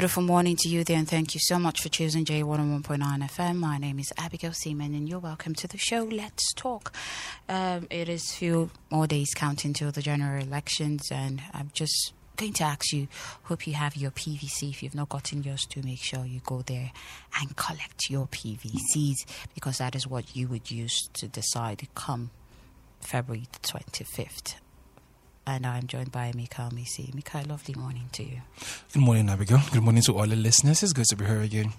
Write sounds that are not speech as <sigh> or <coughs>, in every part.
Beautiful morning to you there, and thank you so much for choosing J101.9 FM. My name is Abigail Seaman, and you're welcome to the show. Let's talk. Um, it is few more days counting till the general elections, and I'm just going to ask you. Hope you have your PVC. If you've not gotten yours, to make sure you go there and collect your PVCs because that is what you would use to decide come February the 25th and I'm joined by Mikhail Misi. Mikhail, lovely morning to you. Good morning, Abigail. Good morning to all the listeners. It's good to be here again.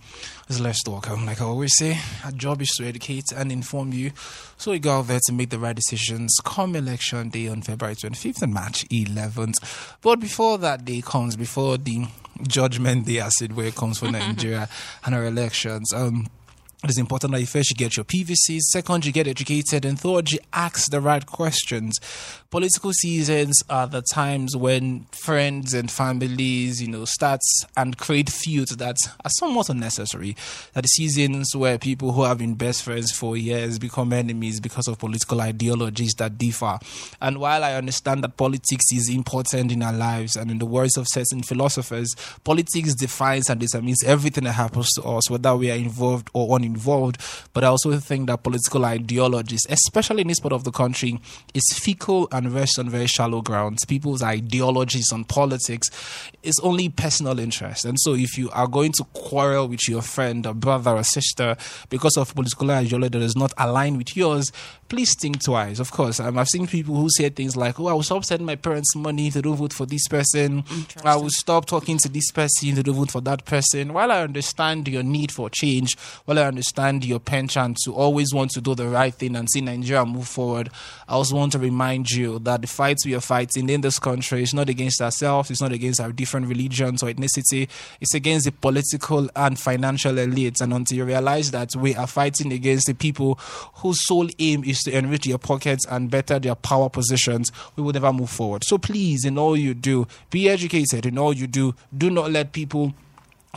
It's Let's Talk. Like I always say, our job is to educate and inform you so you go out there to make the right decisions come election day on February 25th and March 11th. But before that day comes, before the judgment day, as it where it comes for <laughs> Nigeria and our elections, um, it is important that you first you get your PVCs, second you get educated, and third you ask the right questions. Political seasons are the times when friends and families, you know, start and create feuds that are somewhat unnecessary. That the seasons where people who have been best friends for years become enemies because of political ideologies that differ. And while I understand that politics is important in our lives, and in the words of certain philosophers, politics defines and determines everything that happens to us, whether we are involved or uninvolved involved. But I also think that political ideologies, especially in this part of the country, is fickle and rests on very shallow grounds. People's ideologies on politics is only personal interest. And so if you are going to quarrel with your friend or brother or sister because of political ideology that does not align with yours, please think twice. Of course, um, I've seen people who say things like, oh, I will stop sending my parents money to don't vote for this person. I will stop talking to this person to don't vote for that person. While I understand your need for change, while I understand your penchant to always want to do the right thing and see Nigeria move forward, I also want to remind you that the fights we are fighting in this country is not against ourselves, it's not against our different religions or ethnicity, it's against the political and financial elites. And until you realize that we are fighting against the people whose sole aim is to enrich their pockets and better their power positions, we will never move forward. So please, in all you do, be educated in all you do. Do not let people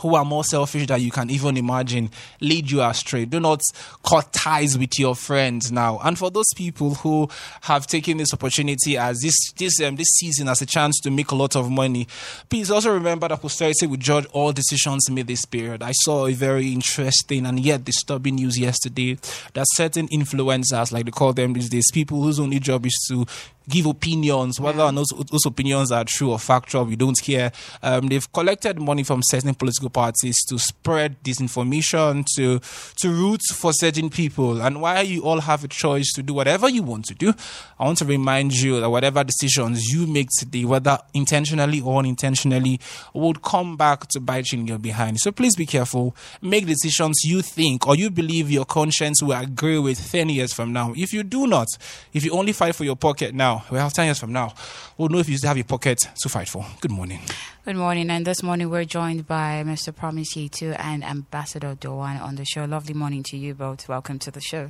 who are more selfish than you can even imagine lead you astray. Do not cut ties with your friends now. And for those people who have taken this opportunity as this this um, this season as a chance to make a lot of money, please also remember that posterity will judge all decisions made this period. I saw a very interesting and yet disturbing news yesterday that certain influencers, like they call them these days, people whose only job is to give opinions, whether or not those, those opinions are true or factual, we don't care. Um, they've collected money from certain political parties to spread disinformation, to to root for certain people. And while you all have a choice to do whatever you want to do, I want to remind you that whatever decisions you make today, whether intentionally or unintentionally, would come back to bite you in your behind. So please be careful. Make decisions you think or you believe your conscience will agree with 10 years from now. If you do not, if you only fight for your pocket now, well, 10 years from now, we'll know if you still have your pocket to fight for. Good morning. Good morning, and this morning we're joined by Mr. Promise Yitu and Ambassador Doan on the show. Lovely morning to you both. Welcome to the show.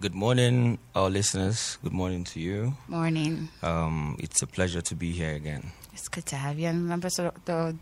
Good morning, our listeners. Good morning to you. Morning. Um, it's a pleasure to be here again. It's good to have you. And Ambassador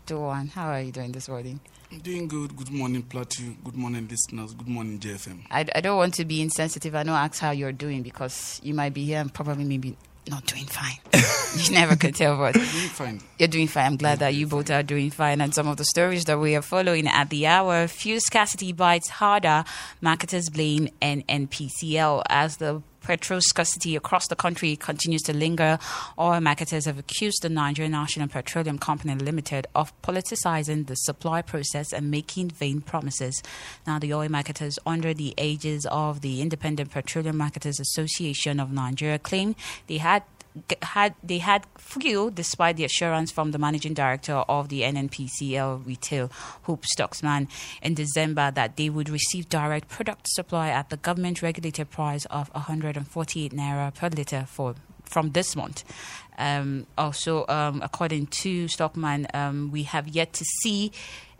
Doan, how are you doing this morning? I'm doing good. Good morning, Plateau. Good morning, listeners. Good morning, JFM. I, I don't want to be insensitive. I know ask how you're doing because you might be here and probably maybe not doing fine. <laughs> you never could tell, what doing fine. You're doing fine. I'm glad that you both are doing fine. And some of the stories that we are following at the hour: fuel scarcity bites harder. Marketers blame NNPCL as the petrol scarcity across the country continues to linger, oil marketers have accused the Nigerian National Petroleum Company Limited of politicizing the supply process and making vain promises. Now, the oil marketers, under the aegis of the Independent Petroleum Marketers Association of Nigeria, claim they had had they had fuel despite the assurance from the managing director of the NNPCL Retail Hope Stockman in December that they would receive direct product supply at the government regulated price of 148 naira per liter for from this month. Um, also, um, according to Stockman, um, we have yet to see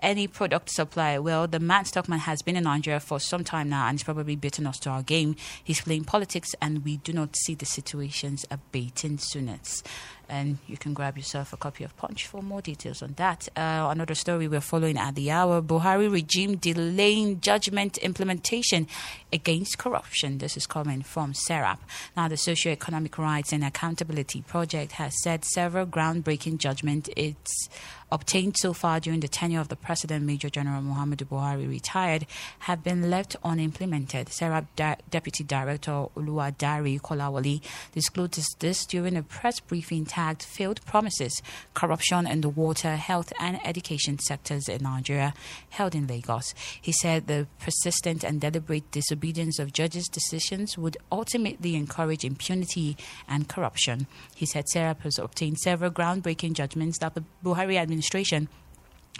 any product supply. Well, the man Stockman has been in Nigeria for some time now and he's probably beaten us to our game. He's playing politics and we do not see the situations abating soonest. And you can grab yourself a copy of Punch for more details on that. Uh, another story we're following at the hour Buhari regime delaying judgment implementation against corruption. This is coming from SERAP. Now, the Socio-Economic Rights and Accountability Project has said several groundbreaking judgments it's obtained so far during the tenure of the President Major General Muhammadu Buhari retired have been left unimplemented. SERAP Di- Deputy Director Oluwadare Kolawole disclosed this during a press briefing tagged Failed Promises, Corruption in the Water, Health and Education sectors in Nigeria, held in Lagos. He said the persistent and deliberate disobedience of judges' decisions would ultimately encourage impunity and corruption. He said SERAP has obtained several groundbreaking judgments that the Buhari administration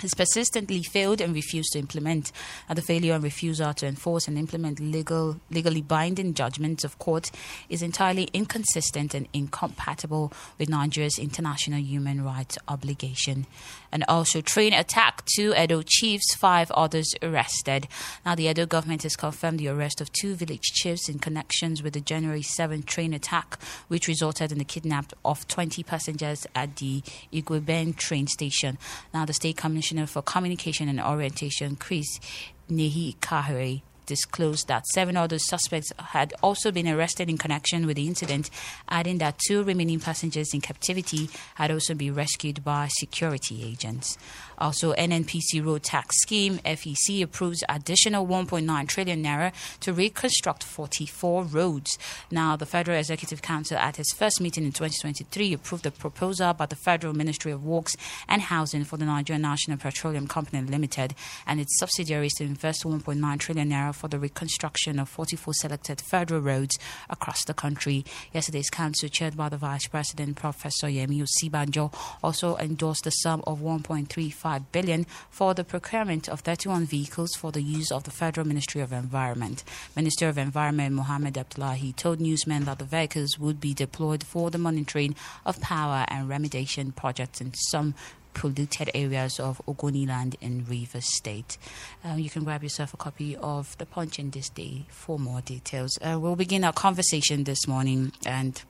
has persistently failed and refused to implement. The failure and refusal to enforce and implement legal, legally binding judgments of court is entirely inconsistent and incompatible with Nigeria's international human rights obligation. And also, train attack two Edo chiefs, five others arrested. Now, the Edo government has confirmed the arrest of two village chiefs in connections with the January 7 train attack, which resulted in the kidnapping of 20 passengers at the Igueben train station. Now, the state commissioner for communication and orientation, Chris Nehikhare, disclosed that seven other suspects had also been arrested in connection with the incident, adding that two remaining passengers in captivity had also been rescued by security agents. Also, NNPC road tax scheme FEC approves additional 1.9 trillion naira to reconstruct 44 roads. Now, the Federal Executive Council at its first meeting in 2023 approved the proposal by the Federal Ministry of Works and Housing for the Nigerian National Petroleum Company Limited and its subsidiaries to invest 1.9 trillion naira for the reconstruction of 44 selected federal roads across the country. Yesterday's council, chaired by the Vice President Professor Yemi Osinbajo, also endorsed the sum of 1.35 billion for the procurement of 31 vehicles for the use of the Federal Ministry of Environment. Minister of Environment Mohammed Abdullahi told newsmen that the vehicles would be deployed for the monitoring of power and remediation projects in some polluted areas of Ogoniland in Rivers State. Uh, you can grab yourself a copy of The Punch in ThisDay for more details. Uh, we'll begin our conversation this morning and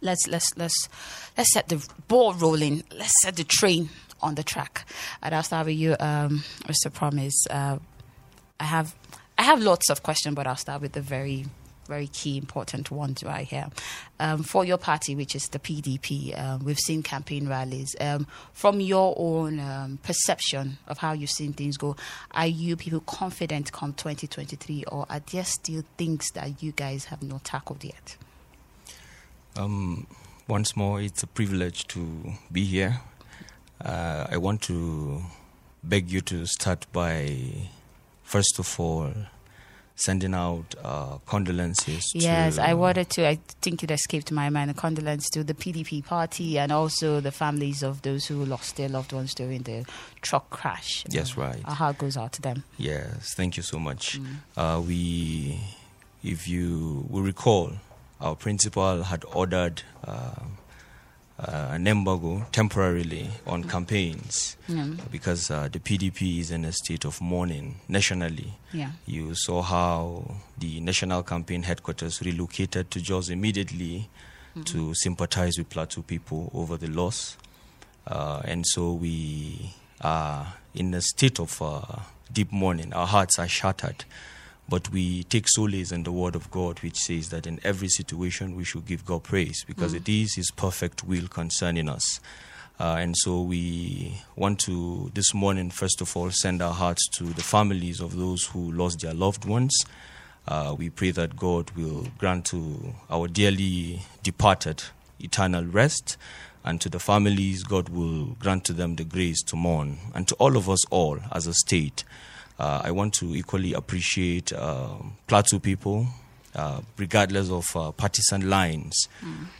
let's let's let's let's set the ball rolling. Let's set the train on the track. And I'll start with you, um, Mr. Promise. Uh, I have I have lots of questions, but I'll start with the very very key important ones right here. Um, for your party, which is the PDP, um, we've seen campaign rallies. Um, from your own um, perception of how you've seen things go, are you people confident come 2023, or are there still things that you guys have not tackled yet? Um, once more, it's a privilege to be here. Uh, I want to beg you to start by, first of all, sending out uh, condolences. Yes, to, I wanted to. I think it escaped my mind. A condolence to the PDP party and also the families of those who lost their loved ones during the truck crash. Yes, right. Our heart goes out to them. Yes, thank you so much. Uh, we, if you will recall, our principal had ordered uh, uh, an embargo temporarily on campaigns Yeah. because uh, the PDP is in a state of mourning nationally. Yeah. You saw how the national campaign headquarters relocated to Jos immediately to sympathize with Plateau people over the loss. Uh, and so we are in a state of uh, deep mourning. Our hearts are shattered. But we take solace in the word of God, which says that in every situation we should give God praise because it is His perfect will concerning us. Uh, and so we want to, this morning, first of all, send our hearts to the families of those who lost their loved ones. Uh, we pray that God will grant to our dearly departed eternal rest, and to the families, God will grant to them the grace to mourn, and to all of us all as a state. Uh, I want to equally appreciate uh, Plateau people, uh, regardless of uh, partisan lines,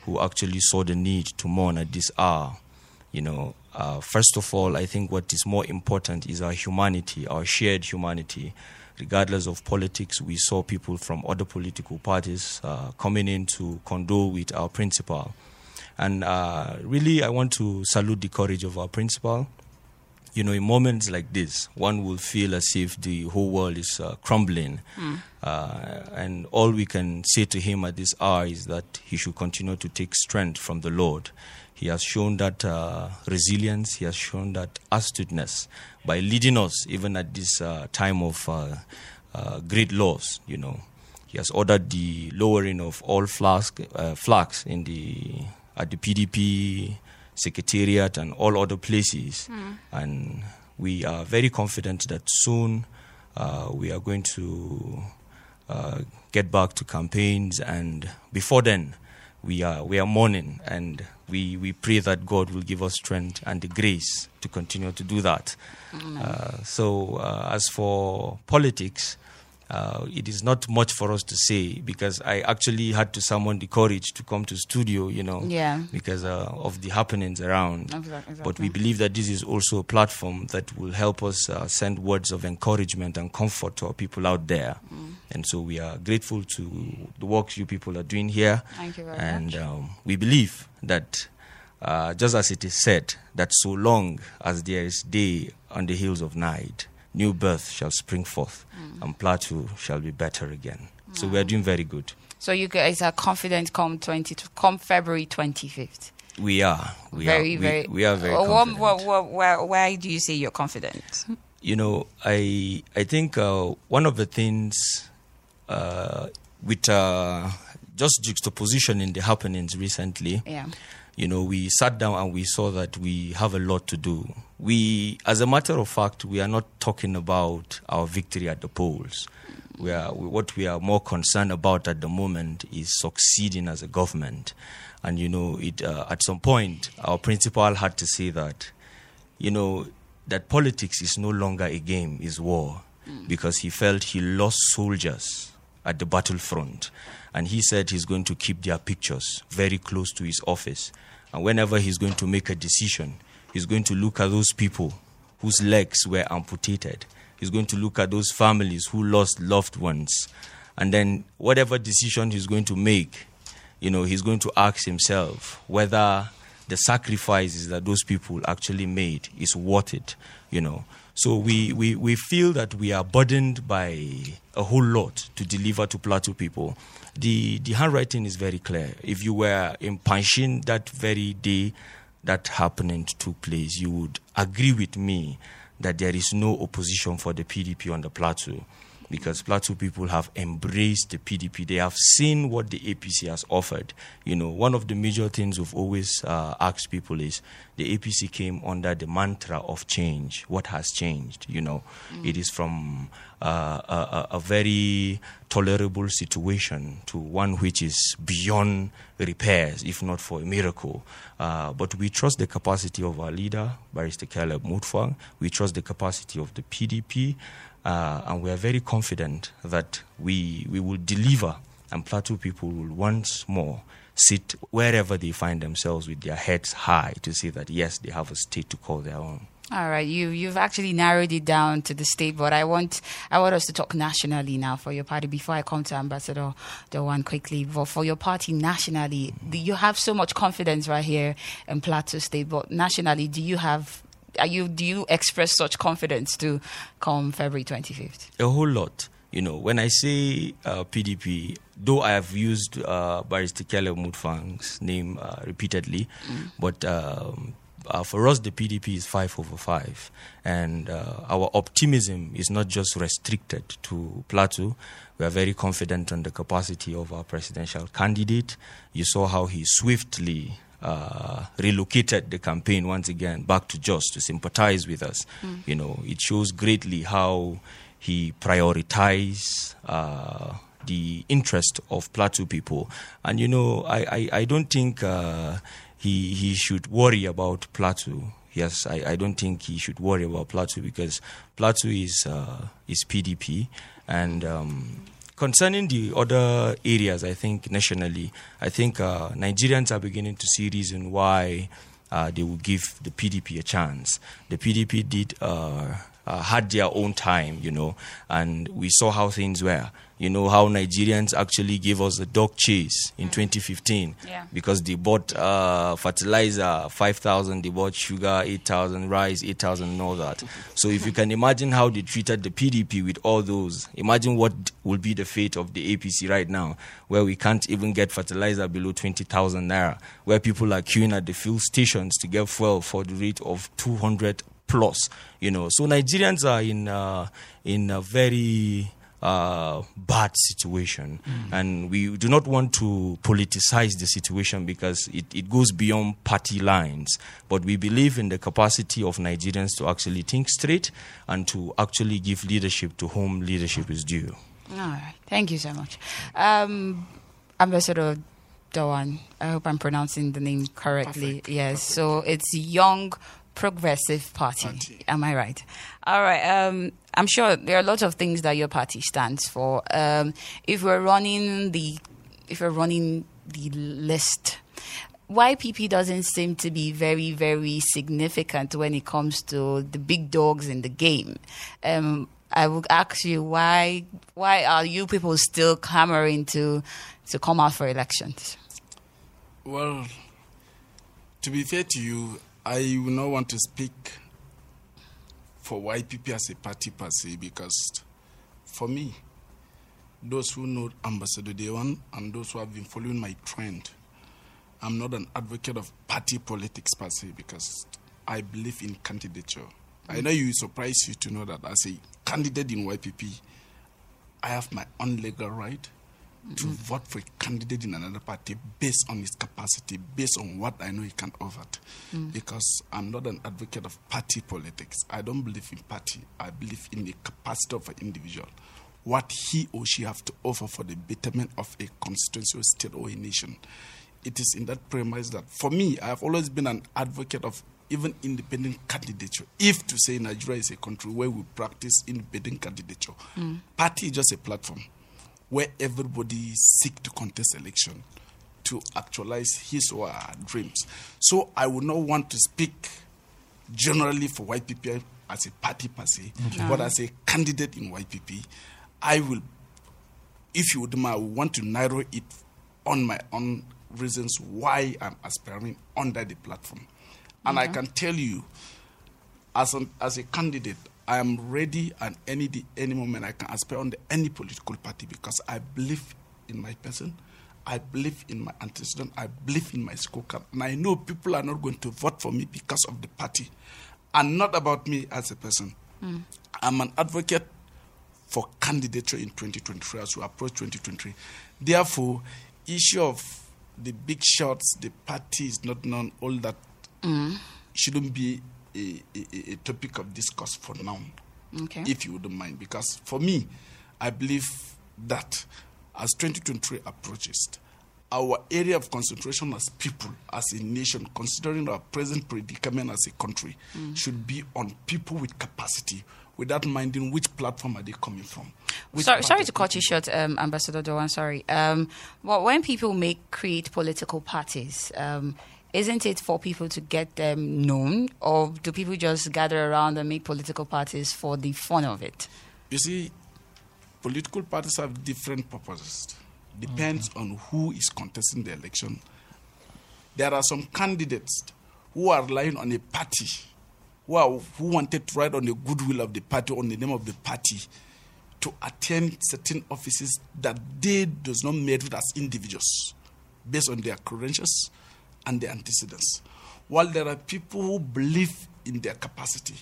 who actually saw the need to mourn at this hour. You know, first of all, I think what is more important is our humanity, our shared humanity. Regardless of politics, we saw people from other political parties uh, coming in to condole with our principal. And uh, really, I want to salute the courage of our principal you know, in moments like this, one will feel as if the whole world is uh, crumbling. Uh, and all we can say to him at this hour is that he should continue to take strength from the Lord. He has shown that uh, resilience, he has shown that astuteness by leading us even at this uh, time of uh, uh, great loss, you know. He has ordered the lowering of all flags, uh, flags in the, at the PDP secretariat and all other places. And we are very confident that soon uh, we are going to uh, get back to campaigns. And before then, we are we are mourning, and we, we pray that God will give us strength and the grace to continue to do that. Uh, so, uh, as for politics, uh, it is not much for us to say because I actually had to summon the courage to come to studio, you know, Yeah. because uh, of the happenings around. Exactly, But we believe that this is also a platform that will help us uh, send words of encouragement and comfort to our people out there. Mm. And so we are grateful to the work you people are doing here. Thank you very and much. um, we believe that, uh, just as it is said, that so long as there is day on the hills of night, new birth shall spring forth, Mm. and plateau shall be better again. So we are doing very good. So you guys are confident come twenty come February twenty fifth. We are. We very are. very. We, we are very Uh, what- confident. what- what- do you say you're confident? you know, I I think uh, one of the things uh, with uh, just juxtaposition in the happenings recently, Yeah. You know, we sat down and we saw that we have a lot to do. We, as a matter of fact, we are not talking about our victory at the polls. We are, what we are more concerned about at the moment is succeeding as a government. And, you know, it, uh, at some point, our principal had to say that, you know, that politics is no longer a game, is war. Because he felt he lost soldiers at the battlefront. And he said he's going to keep their pictures very close to his office. And whenever he's going to make a decision, he's going to look at those people whose legs were amputated. He's going to look at those families who lost loved ones. And then, whatever decision he's going to make, you know, he's going to ask himself whether the sacrifices that those people actually made is worth it, you know. So we, we, we feel that we are burdened by a whole lot to deliver to Plateau people. The, the handwriting is very clear. If you were in Pankshin that very day that happening took place, you would agree with me that there is no opposition for the PDP on the Plateau because Plateau people have embraced the PDP. They have seen what the APC has offered. You know, one of the major things we've always uh, asked people is the APC came under the mantra of change. What has changed? You know, it is from uh, a, a, very tolerable situation to one which is beyond repairs, if not for a miracle. Uh, but we trust the capacity of our leader, Barrister Caleb Mutfwang. We trust the capacity of the PDP. Uh, and we are very confident that we, we will deliver and Plateau people will once more sit wherever they find themselves with their heads high to say that yes, they have a state to call their own. All right, you you've actually narrowed it down to the state, but I want I want us to talk nationally now for your party. Before I come to Ambassador one quickly, but for your party nationally, you have so much confidence right here in Plateau State, but nationally, do you have are you do you express such confidence to come February twenty fifth? A whole lot. You know, when I say uh, PDP, though I have used uh, Barrister Caleb Mutfwang's name uh, repeatedly, but um, uh, for us, the PDP is five over five. And uh, our optimism is not just restricted to Plateau. We are very confident on the capacity of our presidential candidate. You saw how he swiftly uh, relocated the campaign once again back to Jos to sympathize with us. You know, it shows greatly how he prioritized uh, the interest of Plateau people. And you know, I, I, I don't think uh, he he should worry about Plateau. Yes, I, I don't think he should worry about Plateau because Plateau is uh, is PDP and. Um, concerning the other areas, I think nationally, I think uh, Nigerians are beginning to see reason why uh, they will give the PDP a chance. The PDP did uh, uh, had their own time, you know, and we saw how things were. You know how Nigerians actually gave us a dog chase in 2015 Yeah. because they bought uh, fertilizer 5,000, they bought sugar 8,000, rice 8,000, and all that. <laughs> So if you can imagine how they treated the PDP with all those, imagine what will be the fate of the APC right now, where we can't even get fertilizer below 20,000 naira, where people are queuing at the fuel stations to get fuel for the rate of 200 plus. You know, so Nigerians are in uh, in a very uh, bad situation, and we do not want to politicize the situation because it, it goes beyond party lines. But we believe in the capacity of Nigerians to actually think straight and to actually give leadership to whom leadership is due. All right. Thank you so much. Um, Ambassador Dawan, I hope I'm pronouncing the name correctly. Perfect, Yes. So it's Young Progressive Party. Party. Am I right? All right. Um, I'm sure there are lots of things that your party stands for. Um, if we're running the, if we're running the list, YPP doesn't seem to be very, very significant when it comes to the big dogs in the game. Um, I would ask you why why are you people still clamoring to to come out for elections? Well, to be fair to you, I will not want to speak for YPP as a party per se because for me, those who know Ambassador Dewan and those who have been following my trend, I'm not an advocate of party politics per se because I believe in candidature. I know you surprise you to know that as a candidate in YPP, I have my own legal right to vote for a candidate in another party based on his capacity, based on what I know he can offer. Mm. Because I'm not an advocate of party politics. I don't believe in party. I believe in the capacity of an individual. What he or she have to offer for the betterment of a constituency, or state, or a nation. It is in that premise that, for me, I have always been an advocate of even independent candidature. If to say Nigeria is a country where we practice independent candidature, mm. party is just a platform where everybody seek to contest election to actualize his or her dreams. So I would not want to speak generally for YPP as a party per se, but as a candidate in YPP, I will, if you would, mind, I want to narrow it on my own reasons why I'm aspiring under the platform. And I can tell you, as, an, as a candidate, I am ready at any any moment I can aspire on any political party because I believe in my person, I believe in my antecedent, I believe in my scorecard, and I know people are not going to vote for me because of the party, and not about me as a person. Hmm. I'm an advocate for candidature in 2023 as we approach 2023. Therefore, issue of the big shots, the party is not known, all that hmm. shouldn't be a, a, a topic of discourse for now, Okay. if you wouldn't mind. Because for me, I believe that as 2023 approaches, our area of concentration as people, as a nation, considering our present predicament as a country, should be on people with capacity, without minding which platform are they coming from. Sorry, sorry to cut you short, um, Ambassador Doan. Sorry. Um, well, when people make create political parties, um, isn't it for people to get them known, or do people just gather around and make political parties for the fun of it? You see, political parties have different purposes. Depends on who is contesting the election. There are some candidates who are relying on a party, who, are, who wanted to ride on the goodwill of the party, on the name of the party, to attain certain offices that they does not merit as individuals, based on their credentials and their antecedents. While there are people who believe in their capacity,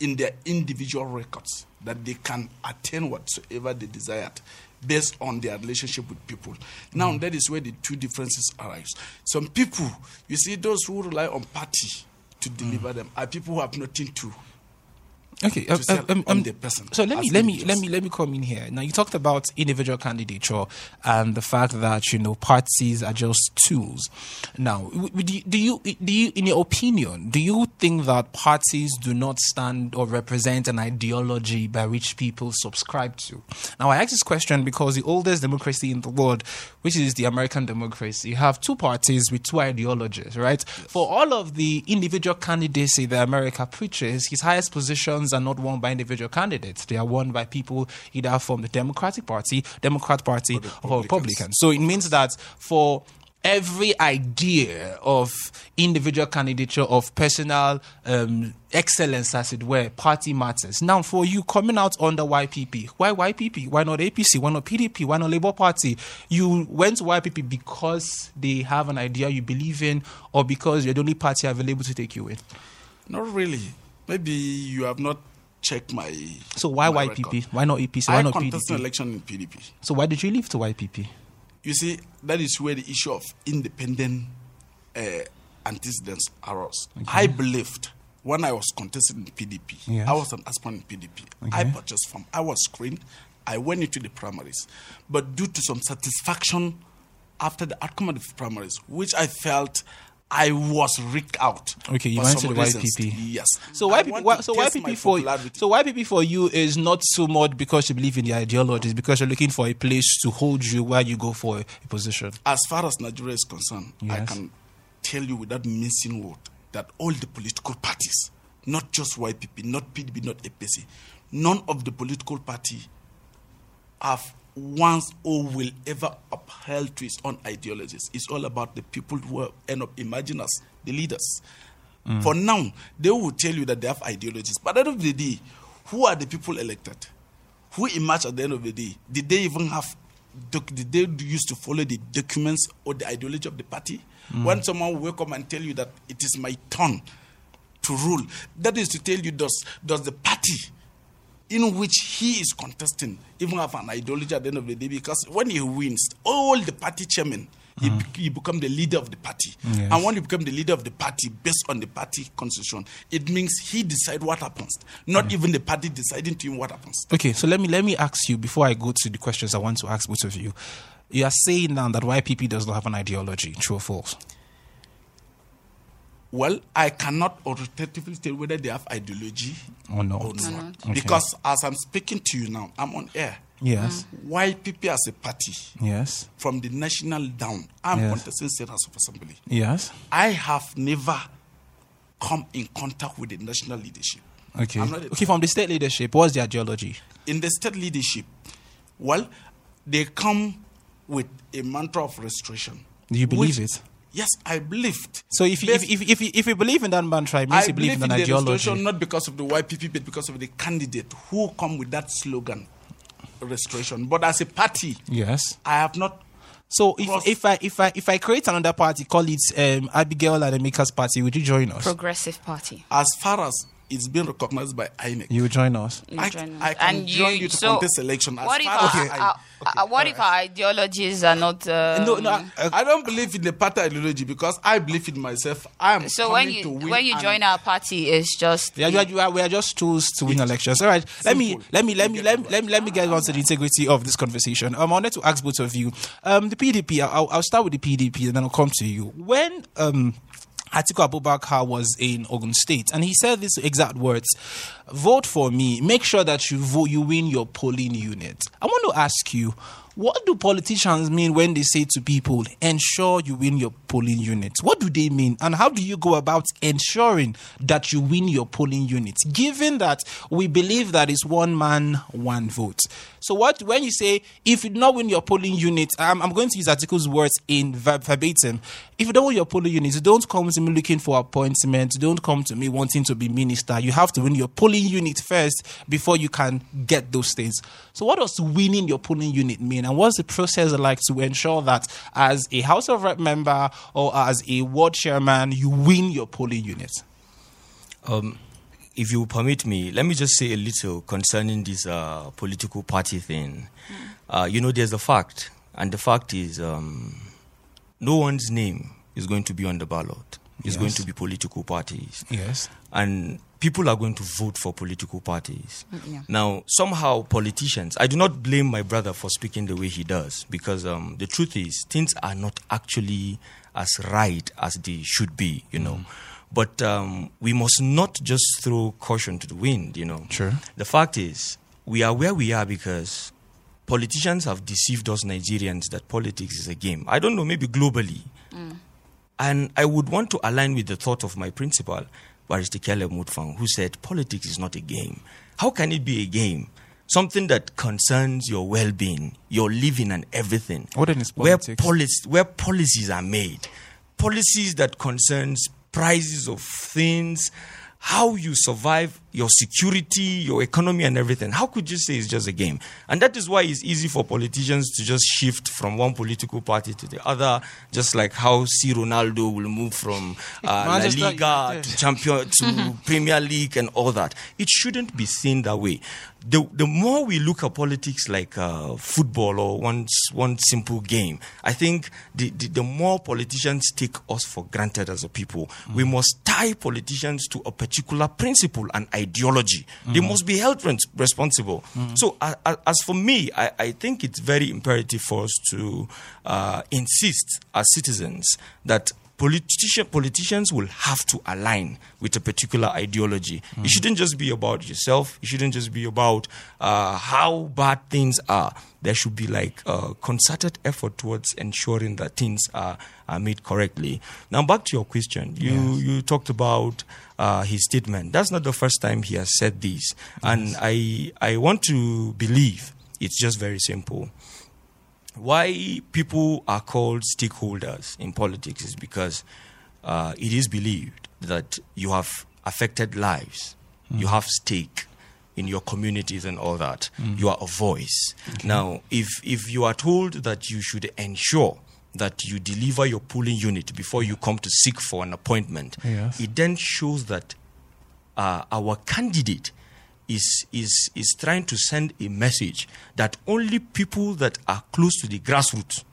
in their individual records that they can attain whatsoever they desired based on their relationship with people. Now, mm. that is where the two differences arise. Some people, you see, those who rely on party to deliver mm. them are people who have nothing to Okay, um, um, um, um, the person. So let me let me let me let me come in here. Now you talked about individual candidature and the fact that you know parties are just tools. Now, w- w- do you, do you do you in your opinion do you think that parties do not stand or represent an ideology by which people subscribe to? Now I ask this question because the oldest democracy in the world, which is the American democracy, you have two parties with two ideologies, right? For all of the individual candidacy that America preaches, his highest positions are not won by individual candidates. They are won by people either from the Democratic Party, Democrat Party, or Republicans. Republicans. So it means that for every idea of individual candidature of personal um, excellence, as it were, party matters. Now, for you coming out under YPP, why YPP? Why not APC? Why not PDP? Why not Labour Party? You went to YPP because they have an idea you believe in, or because you're the only party available to take you in. Not really. Maybe you have not checked my. So why my YPP? record. Why not APC? Why I not contested an PDP? election in PDP. So why did you leave to YPP? You see, that is where the issue of independent uh, antecedents arose. I believed when I was contesting in PDP, Yes. I was an aspirant in PDP. I purchased from, I was screened, I went into the primaries. But due to some satisfaction after the outcome of the primaries, which I felt I was rigged out. Okay, you for went to the reasons. YPP. Yes. So YPP, why, so YPP for so YPP for you is not so much because you believe in the ideology, ideologies, because you're looking for a place to hold you while you go for a position. As far as Nigeria is concerned, I can tell you without missing word that all the political parties, not just YPP, not PDP, not APC, none of the political party have once or will ever upheld to its own ideologies. It's all about the people who are- end up emerging as the leaders. Mm. For now, they will tell you that they have ideologies, but at the end of the day, who are the people elected? Who emerged at the end of the day? Did they even have? Doc, did they used to follow the documents or the ideology of the party? Mm. When someone will wake up and tell you that it is my turn to rule, that is to tell you does does the party in which he is contesting even have an ideology at the end of the day because when he wins, all the party chairman, he, mm. bec- he become the leader of the party. Yes. And when you become the leader of the party based on the party constitution, it means he decide what happens, not mm. even the party deciding to him what happens. Okay, so let me let me ask you before I go to the questions I want to ask both of you. You are saying now that YPP does not have an ideology, true or false? Well, I cannot authoritatively tell whether they have ideology oh, Or not? or not. Okay. Because as I'm speaking to you now, I'm on air. Yes. Mm-hmm. YPP as a party, Yes. from the national down, I'm Yes. contesting state house of assembly. Yes. I have never come in contact with the national leadership. Okay. I'm not Okay, from the state leadership, what's the ideology? In the state leadership, well, they come with a mantra of restoration. Do you believe which- it? Yes, I believed. So if you, if, if, if, you- if you believe in that mantra, it means I you believe believe in in an the restoration ideology. not because of the YPP, but because of the candidate who come with that slogan, restoration. But as a party, Yes. I have not. So if, Cross- if I if I if I create another party, call it um, Abigail Ademika's party, would you join us? Progressive Party. As far as it's been recognized by INEC, you join us. You I- join us. I can join you to so contest election as What if, far our, as I- our- our- what if our ideologies are not? Um, no, no. I- I don't believe in the party ideology because I believe in myself. I am so when you to win when you join our party, it's just Yeah, we are, we are, we are just tools to win elections. All right, let me Simple. let me let me let me let me, let me get on to the integrity of this conversation. Um, I wanted to ask both of you. Um, the PDP. I'll, I'll start with the PDP and then I'll come to you. When um. Atiku Abubakar was in Ogun State, and he said these exact words: "Vote for me. Make sure that you vote, you win your polling unit." I want to ask you, what do politicians mean when they say to people, "Ensure you win your polling unit"? What do they mean, and how do you go about ensuring that you win your polling unit? Given that we believe that it's one man, one vote. So, what when you say if you do not win your polling unit, I'm, I'm going to use Atiku's words in verbatim. If you don't win your polling unit, don't come to me looking for appointment. You don't come to me wanting to be minister. You have to win your polling unit first before you can get those things. So, what does winning your polling unit mean, and what's the process like to ensure that as a House of Rep member or as a ward chairman, you win your polling unit? Um, if you permit me, let me just say a little concerning this uh, political party thing. Uh, you know, there's a fact, and the fact is, um, no one's name is going to be on the ballot. It's going to be political parties. Yes. And people are going to vote for political parties. Mm, yeah. Now, somehow politicians, I do not blame my brother for speaking the way he does because um, the truth is things are not actually as right as they should be, you know. But um, we must not just throw caution to the wind, you know. Sure. The fact is, we are where we are because politicians have deceived us Nigerians that politics is a game. I don't know, maybe globally. And I would want to align with the thought of my principal, Barrister Caleb Mutfwang, who said politics is not a game. How can it be a game? Something that concerns your well-being, your living, and everything. What then is where politics? polic- where policies are made, policies that concerns prices of things, how you survive, your security, your economy, and everything. How could you say it's just a game? And that is why it's easy for politicians to just shift from one political party to the other, just like how C. Ronaldo will move from uh, La Liga to Champion to <laughs> Premier League and all that. It shouldn't be seen that way. The, the more we look at politics like uh, football or one, one simple game, I think the, the, the more politicians take us for granted as a people. We must tie politicians to a particular principle and ideology. They must be held responsible. So, uh, uh, as for me, I, I think it's very imperative for us to uh, insist as citizens that politician, politicians will have to align with a particular ideology. It shouldn't just be about yourself. It shouldn't just be about uh, how bad things are. There should be like a concerted effort towards ensuring that things are, are made correctly. Now, back to your question. You you talked about uh, his statement. That's not the first time he has said this, and I I want to believe it's just very simple why people are called stakeholders in politics is because uh, it is believed that you have affected lives, you have stake in your communities and all that. You are a voice. Now, if if you are told that you should ensure that you deliver your polling unit before you come to seek for an appointment, Yes. it then shows that uh, our candidate is, is, is trying to send a message that only people that are close to the grassroots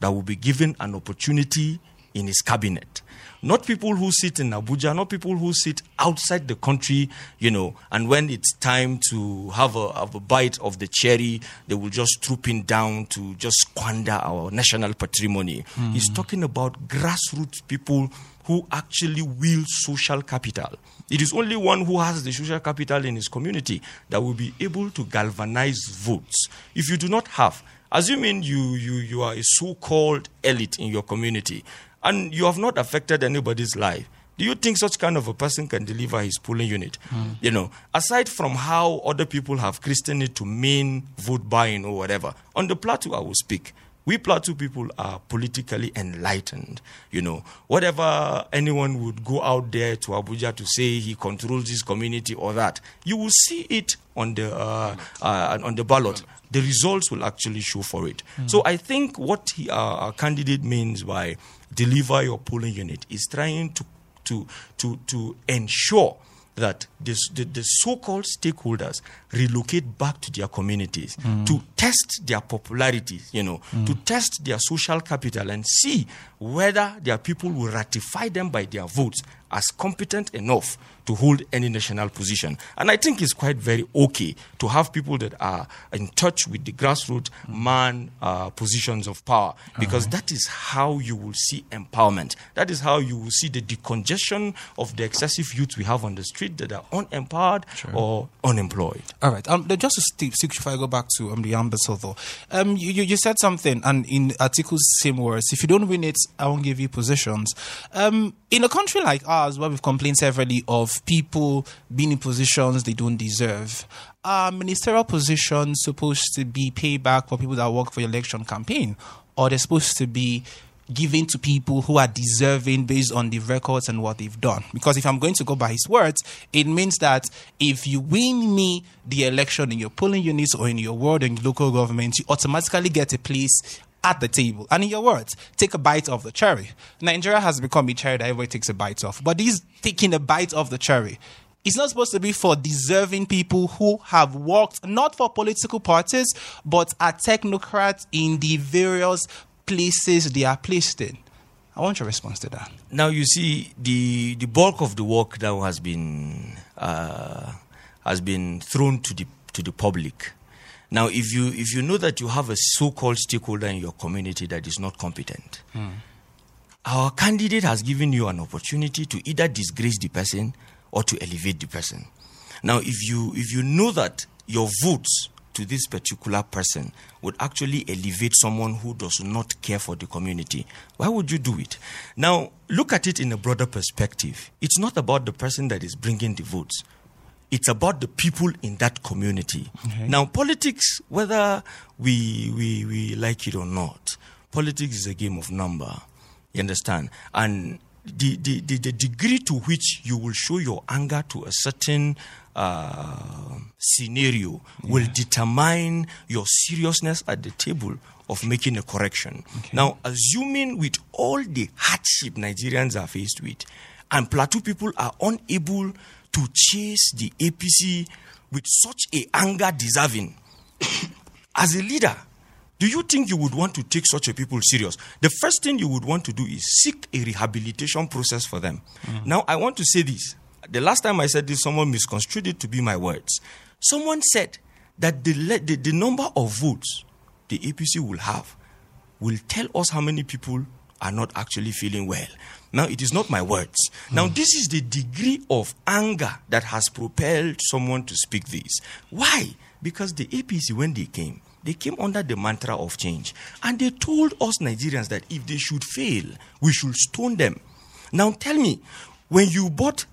that will be given an opportunity in his cabinet. Not people who sit in Abuja, not people who sit outside the country, you know, and when it's time to have a, have a bite of the cherry, they will just troop in down to just squander our national patrimony. Hmm. He's talking about grassroots people who actually wield social capital. It is only one who has the social capital in his community that will be able to galvanize votes. If you do not have, assuming you, you, you are a so called elite in your community and you have not affected anybody's life, do you think such kind of a person can deliver his polling unit? Hmm. You know, aside from how other people have christened it to mean vote buying or whatever, on the plateau I will speak. We plateau people are politically enlightened. You know, whatever anyone would go out there to Abuja to say he controls his community or that, you will see it on the uh, uh, on the ballot. The results will actually show for it. So I think what he, uh, our candidate means by deliver your polling unit is trying to to to to ensure that this, the, the so-called stakeholders relocate back to their communities hmm. to test their popularity, you know, to hmm. test their social capital and see whether their people will ratify them by their votes as competent enough to hold any national position. And I think it's quite very okay to have people that are in touch with the grassroots man uh, positions of power because that is how you will see empowerment. That is how you will see the decongestion of the excessive youth we have on the street that are unempowered or unemployed. All right. Um, just to stick, stick if I go back to um, the ambassador, though, um, you, you, you said something, and in Atiku's, same words. If you don't win it, I won't give you positions. Um, in a country like ours, where we've complained severally of people being in positions they don't deserve, are ministerial positions supposed to be payback for people that work for your election campaign, or they're supposed to be given to people who are deserving based on the records and what they've done. Because if I'm going to go by his words, it means that if you win me the election in your polling units or in your ward and local government, you automatically get a place at the table. And in your words, take a bite of the cherry. Nigeria has become a cherry that everybody takes a bite of. But these taking a bite of the cherry it's not supposed to be for deserving people who have worked not for political parties, but are technocrats in the various places they are placed in. I want your response to that. Now you see the the bulk of the work that has been uh, has been thrown to the to the public. Now, if you if you know that you have a so-called stakeholder in your community that is not competent, hmm. our candidate has given you an opportunity to either disgrace the person or to elevate the person. Now, if you if you know that your votes to this particular person would actually elevate someone who does not care for the community, why would you do it? Now, look at it in a broader perspective. It's not about the person that is bringing the votes. It's about the people in that community. Now, politics, whether we, we, we like it or not, politics is a game of number. You understand? And the, the, the, the degree to which you will show your anger to a certain uh, scenario will determine your seriousness at the table of making a correction. Now, assuming with all the hardship Nigerians are faced with, and plateau people are unable to chase the APC with such a anger deserving, <coughs> as a leader, do you think you would want to take such a people serious? The first thing you would want to do is seek a rehabilitation process for them. Mm. Now, I want to say this. The last time I said this, someone misconstrued it to be my words. Someone said that the, the, the number of votes the APC will have will tell us how many people are not actually feeling well. Now, it is not my words. Now, this is the degree of anger that has propelled someone to speak this. Why? Because the APC, when they came, they came under the mantra of change. And they told us Nigerians that if they should fail, we should stone them. Now, tell me, when you bought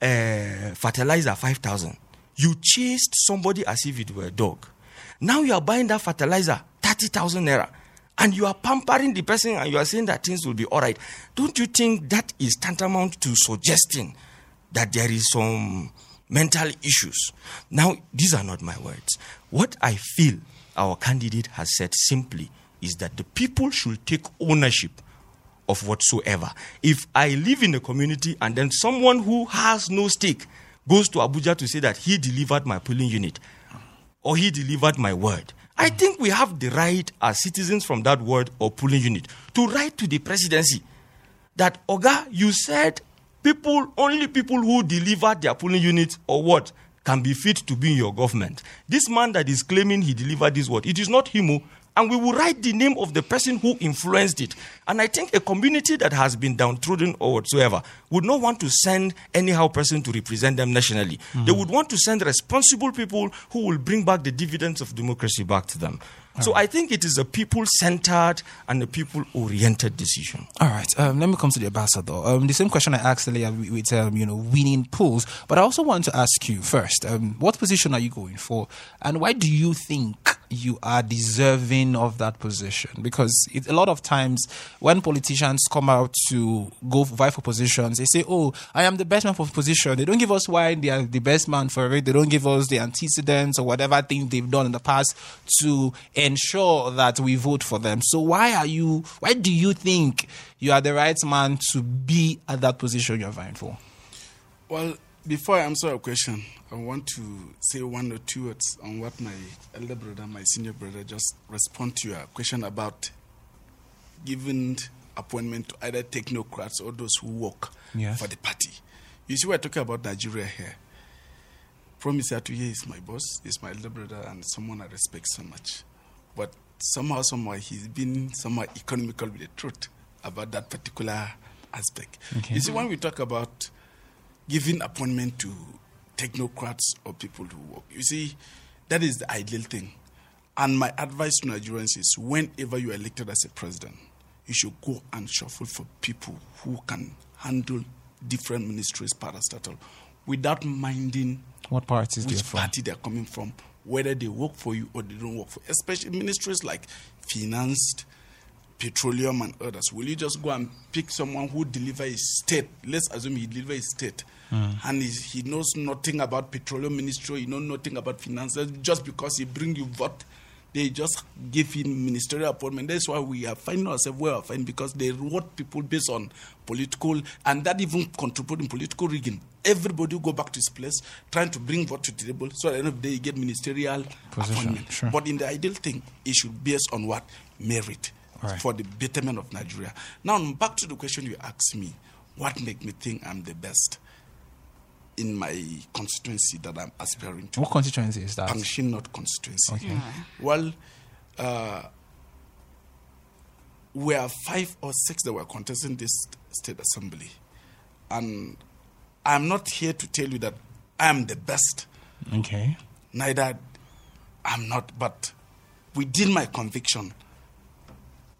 uh, fertilizer 5,000, you chased somebody as if it were a dog. Now you are buying that fertilizer 30,000 naira and you are pampering the person and you are saying that things will be all right. Don't you think that is tantamount to suggesting that there is some mental issues? Now, these are not my words. What I feel our candidate has said simply is that the people should take ownership of whatsoever. If I live in a community and then someone who has no stake goes to Abuja to say that he delivered my polling unit or he delivered my word, I think we have the right as citizens from that word or polling unit to write to the presidency that Oga, you said people only people who deliver their polling units or what can be fit to be in your government. This man that is claiming he delivered this word, it is not him. Oh. And we will write the name of the person who influenced it. And I think a community that has been downtrodden or whatsoever would not want to send anyhow person to represent them nationally. They would want to send responsible people who will bring back the dividends of democracy back to them. So I think it is a people centered and a people oriented decision. All right. Um, let me come to the ambassador. Um, the same question I asked earlier with, with um, you know winning polls, but I also want to ask you first: um, what position are you going for, and why do you think you are deserving of that position? Because it, a lot of times when politicians come out to go vie for positions, they say, "Oh, I am the best man for position." They don't give us why they are the best man for it. They don't give us the antecedents or whatever thing they've done in the past to ensure that we vote for them. So why are you? Why do you think you are the right man to be at that position you're vying for? Well, before I answer your question, I want to say one or two words on what my elder brother, my senior brother, just respond to your question about giving appointment to either technocrats or those who work Yes. for the party. You see, we're talking about Nigeria here. Promise Atuye is my boss, is my elder brother, and someone I respect so much. But somehow, somehow, he's been somewhat economical with the truth about that particular aspect. Okay. You see, when we talk about giving appointment to technocrats or people who work, you see, that is the ideal thing. And my advice to Nigerians is whenever you are elected as a president, you should go and shuffle for people who can handle different ministries parastatal without minding What parties which party they're coming from, whether they work for you or they don't work for you. Especially ministries like finance, petroleum, and others. Will you just go and pick someone who deliver his state? Let's assume he delivers his state. Mm. And he's, he knows nothing about petroleum ministry, he knows nothing about finances. Just because he bring you vote, they just give him ministerial appointment. That's why we are finding ourselves where we are finding because they reward people based on political, and that even contribute in political rigging. Everybody go back to his place, trying to bring vote to the table, so at the end of the day, you get ministerial Position, appointment. sure. But in the ideal thing, it should be based on what merit right. for the betterment of Nigeria. Now, back to the question you asked me: What make me think I'm the best? In my constituency that I'm aspiring to. What constituency is that? Pankshin North constituency. Okay. Well, uh, we are five or six that were contesting this state assembly, and I'm not here to tell you that I'm the best. Okay. Neither I'm not, but within my conviction,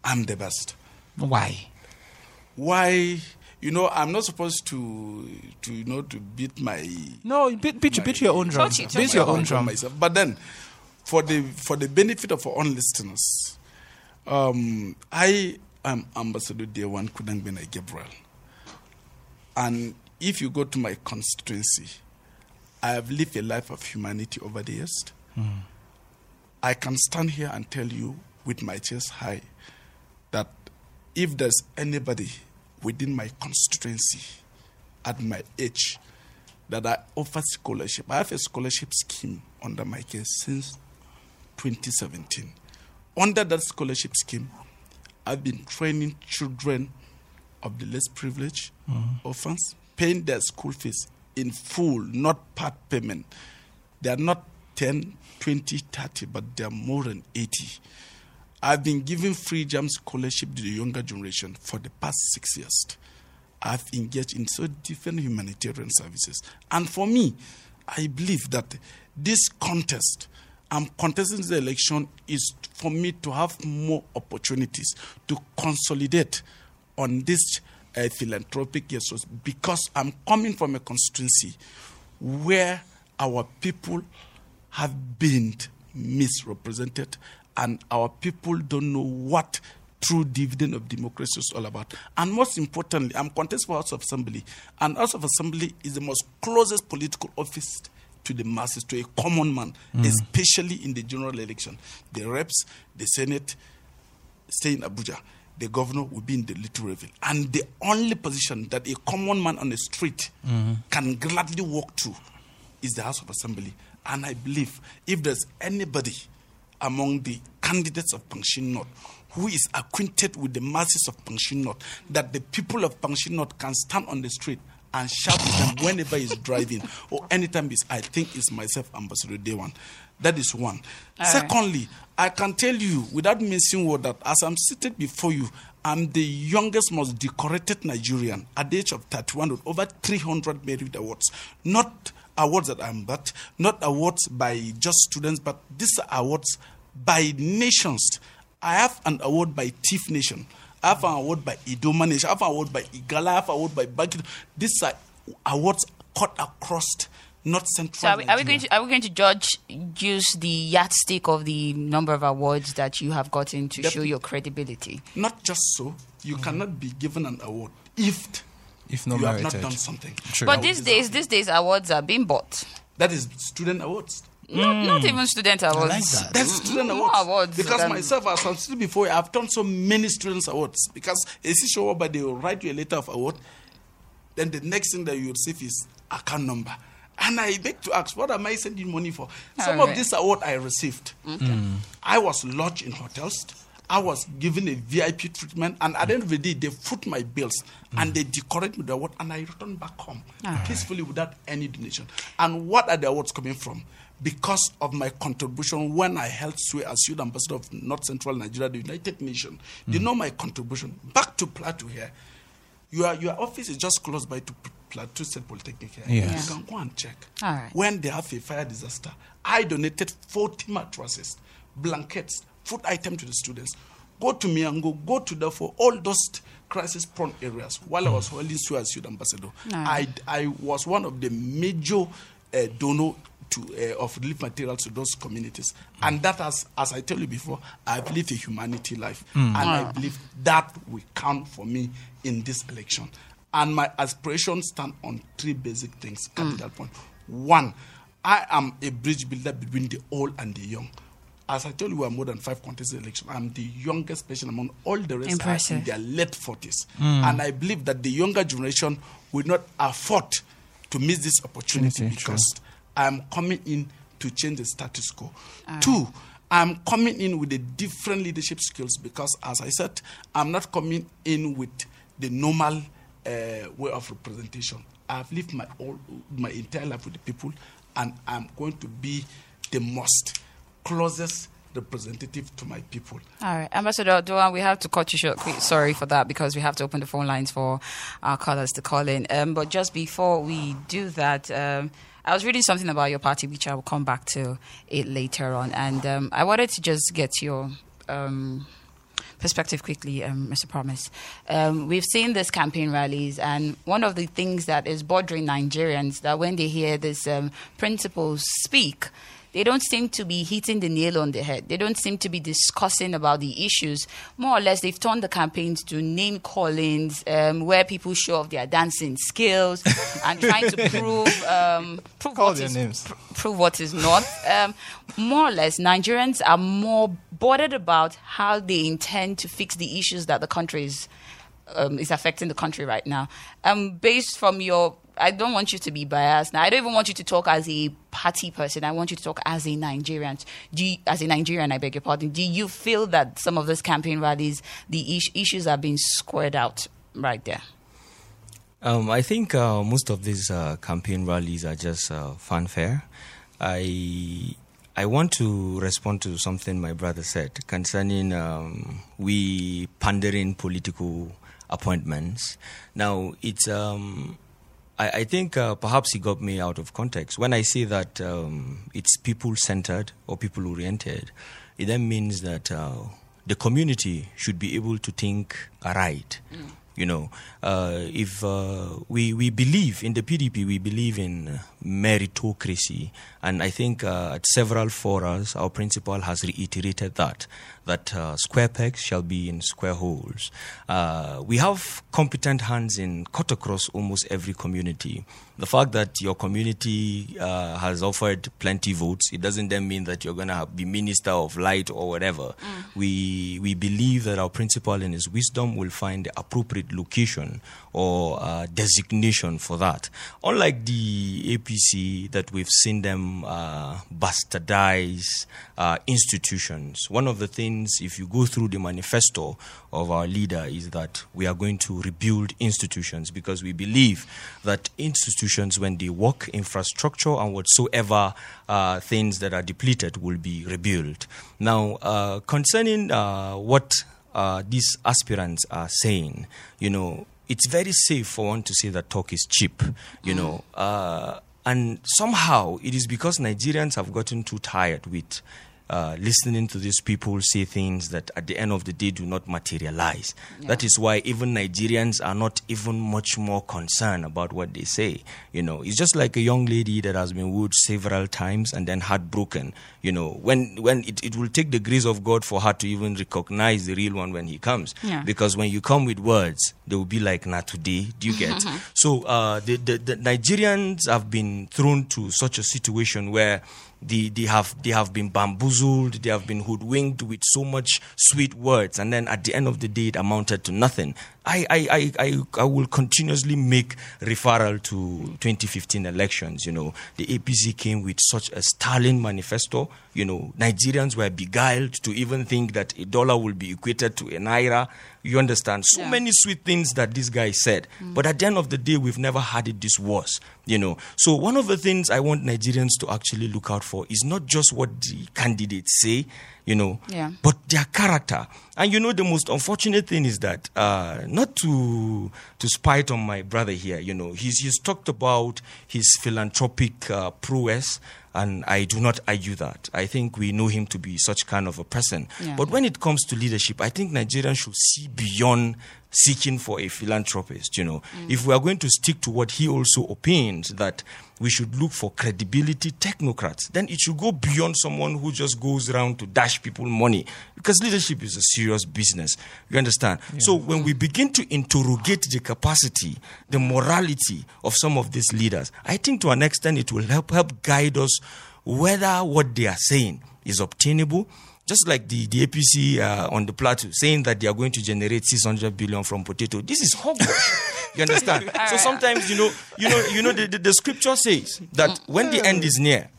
I'm the best. Why? Why? You know, I'm not supposed to, to you know, to beat my No, beat, beat, beat your own drum. Beat your own drum myself. But then, for the for the benefit of our own listeners, um, I am Ambassador Dewan Kudangbena Gabriel, and if you go to my constituency, I have lived a life of humanity over the years. I can stand here and tell you with my chest high that if there's anybody within my constituency at my age that I offer scholarship, I have a scholarship scheme under my case since 2017. Under that scholarship scheme, I've been training children of the less privileged, mm-hmm. orphans, paying their school fees in full, not part payment. They are not 10, 20, 30, but they are more than 80. I've been giving free JAMB scholarship to the younger generation for the past six years. I've engaged in so different humanitarian services. And for me, I believe that this contest, I'm contesting the election, is for me to have more opportunities to consolidate on this uh, philanthropic resource because I'm coming from a constituency where our people have been misrepresented and our people don't know what true dividend of democracy is all about. And most importantly, I'm contesting for House of Assembly. And House of Assembly is the most closest political office to the masses, to a common man, mm. especially in the general election. The reps, the Senate, stay in Abuja. The governor will be in the Little Rayfield. And the only position that a common man on the street mm-hmm. can gladly walk to is the House of Assembly. And I believe if there's anybody among the candidates of Pankshin North who is acquainted with the masses of Pankshin North, that the people of Pankshin North can stand on the street and shout with them whenever he's driving or anytime he's, I think it's myself, Ambassador Dewan. That is one. All right. Secondly, I can tell you without missing word that as I'm seated before you, I'm the youngest, most decorated Nigerian at the age of 31 with over 300 merit awards. Not awards that I'm but not awards by just students, but these are awards by nations. I have an award by Tiv Nation. I have an award by Idoma Nation. I have an award by Igala. I have an award by Bagid. These are awards cut across North Central. So are we, are we going to are we going to judge use the yardstick of the number of awards that you have gotten to show your credibility? Not just so, you cannot be given an award if If not you have not done something. True. But these days, these days awards are being bought. that is student awards. Not, not hmm. even student awards. like that. That's mm-hmm. student More awards. awards Because than- myself, as I've said before, I've done so many students awards. Because if you show up, but they will write you a letter of award, then the next thing that you receive is account number. And I beg to ask, what am I sending money for? Some Alright. of this award I received, mm-hmm. hmm. I was lodged in hotels. I was given a VIP treatment, and at the end of the day, they foot my bills hmm. and they decorate me the award, and I return back home peacefully without any donation. And what are the awards coming from? Because of my contribution when I held sway as youth ambassador of North Central Nigeria, the United Nations, they know my contribution. Back to Plateau here, your your office is just close by to P- Plateau State Polytechnic here. Yes. You can go and check. All right. When they have a fire disaster, I donated 40 mattresses, blankets, food items to the students. Go to Miango, go to the for all those crisis prone areas. While I was holding Sue as youth ambassador, I, I was one of the major uh, donor to, uh, of relief materials to those communities. And that has, as I tell you before, I've lived a humanity life. And I believe that will count for me in this election. And my aspirations stand on three basic things. Capital hmm. point. One, I am a bridge builder between the old and the young. As I told you, we are more than five contested election. I'm the youngest person among all the rest are in Impressive. their late 40s. And I believe that the younger generation will not afford to miss this opportunity Opportunity, because I'm coming in to change the status quo. Two, I'm coming in with the different leadership skills because, as I said, I'm not coming in with the normal uh, way of representation. I've lived my all my entire life with the people, and I'm going to be the most closest representative to my people. All right, Ambassador Doan, we have to cut you short. Sorry for that because we have to open the phone lines for our callers to call in. Um, but just before we do that, um, I was reading something about your party, which I will come back to it later on, and um, I wanted to just get your um, perspective quickly, um, Mr. Promise. Um, we've seen these campaign rallies, and one of the things that is bothering Nigerians that when they hear these um, principals speak, they don't seem to be hitting the nail on the head. They don't seem to be discussing about the issues. More or less, they've turned the campaigns to name callings um, where people show off their dancing skills <laughs> and trying to prove um, prove Call what their is- names. pr- prove what is not. Um, more or less, Nigerians are more bothered about how they intend to fix the issues that the country is um, is affecting the country right now. Um, based from your, I don't want you to be biased. Now, I don't even want you to talk as a party person. I want you to talk as a Nigerian. Do you, as a Nigerian, I beg your pardon. Do you feel that some of those campaign rallies, the is- issues are being squared out right there? Um, I think uh, most of these uh, campaign rallies are just uh, fanfare. I I want to respond to something my brother said concerning um, we pandering political appointments. Now it's um, I, I think uh, perhaps he got me out of context when I say that um, it's people centered or people oriented. It then means that uh, the community should be able to think aright. You know, uh, if uh, we we believe in the PDP, we believe in uh, meritocracy, and I think uh, at several forums, our principal has reiterated that that uh, square pegs shall be in square holes. Uh, we have competent hands in cut across almost every community. The fact that your community uh, has offered plenty votes, it doesn't then mean that you're going to be minister of light or whatever. We we believe that our principal, in his wisdom, will find the appropriate location or uh, designation for that. Unlike the APC that we've seen them uh, bastardize uh, institutions, one of the things, if you go through the manifesto of our leader, is that we are going to rebuild institutions because we believe that institutions, when they work, infrastructure and whatsoever uh, things that are depleted will be rebuilt. Now, uh, concerning uh, what uh, these aspirants are saying, you know, it's very safe for one to say that talk is cheap, you know. Uh, and somehow it is because Nigerians have gotten too tired with uh, listening to these people say things that at the end of the day do not materialize. That is why even Nigerians are not even much more concerned about what they say. You know, it's just like a young lady that has been wooed several times and then heartbroken. You know, when when it, it will take the grace of God for her to even recognize the real one when he comes. Yeah. Because when you come with words, they will be like, "Not today." Do you get? <laughs> so uh, the, the the Nigerians have been thrown to such a situation where they, they have they have been bamboozled, they have been hoodwinked with so much sweet words, and then at the end of the day, it amounted to nothing. I I, I, I, I will continuously make referral to 2015 elections. You know, the APC came with such a sterling manifesto. You know, Nigerians were beguiled to even think that a dollar will be equated to a naira. You understand? So Yeah. many sweet things that this guy said. Mm. But at the end of the day, we've never had it this worse. You know. So one of the things I want Nigerians to actually look out for is not just what the candidates say, you know, Yeah. but their character. And you know, the most unfortunate thing is that uh, not to to spite on my brother here, you know, he's he's talked about his philanthropic uh, prowess. And I do not argue that. I think we know him to be such kind of a person. Yeah. But when it comes to leadership, I think Nigerians should see beyond seeking for a philanthropist. You know, if we are going to stick to what he also opines that we should look for credibility technocrats, then it should go beyond someone who just goes around to dash people money because leadership is a serious business. You understand? So when we begin to interrogate the capacity, the morality of some of these leaders, I think to an extent it will help help guide us whether what they are saying is obtainable just like the, the APC uh, on the plateau saying that they are going to generate 600 billion from potato. This is hogwash. you understand? <laughs> so sometimes, you know, you know, you know, the, the, the scripture says that when the end is near,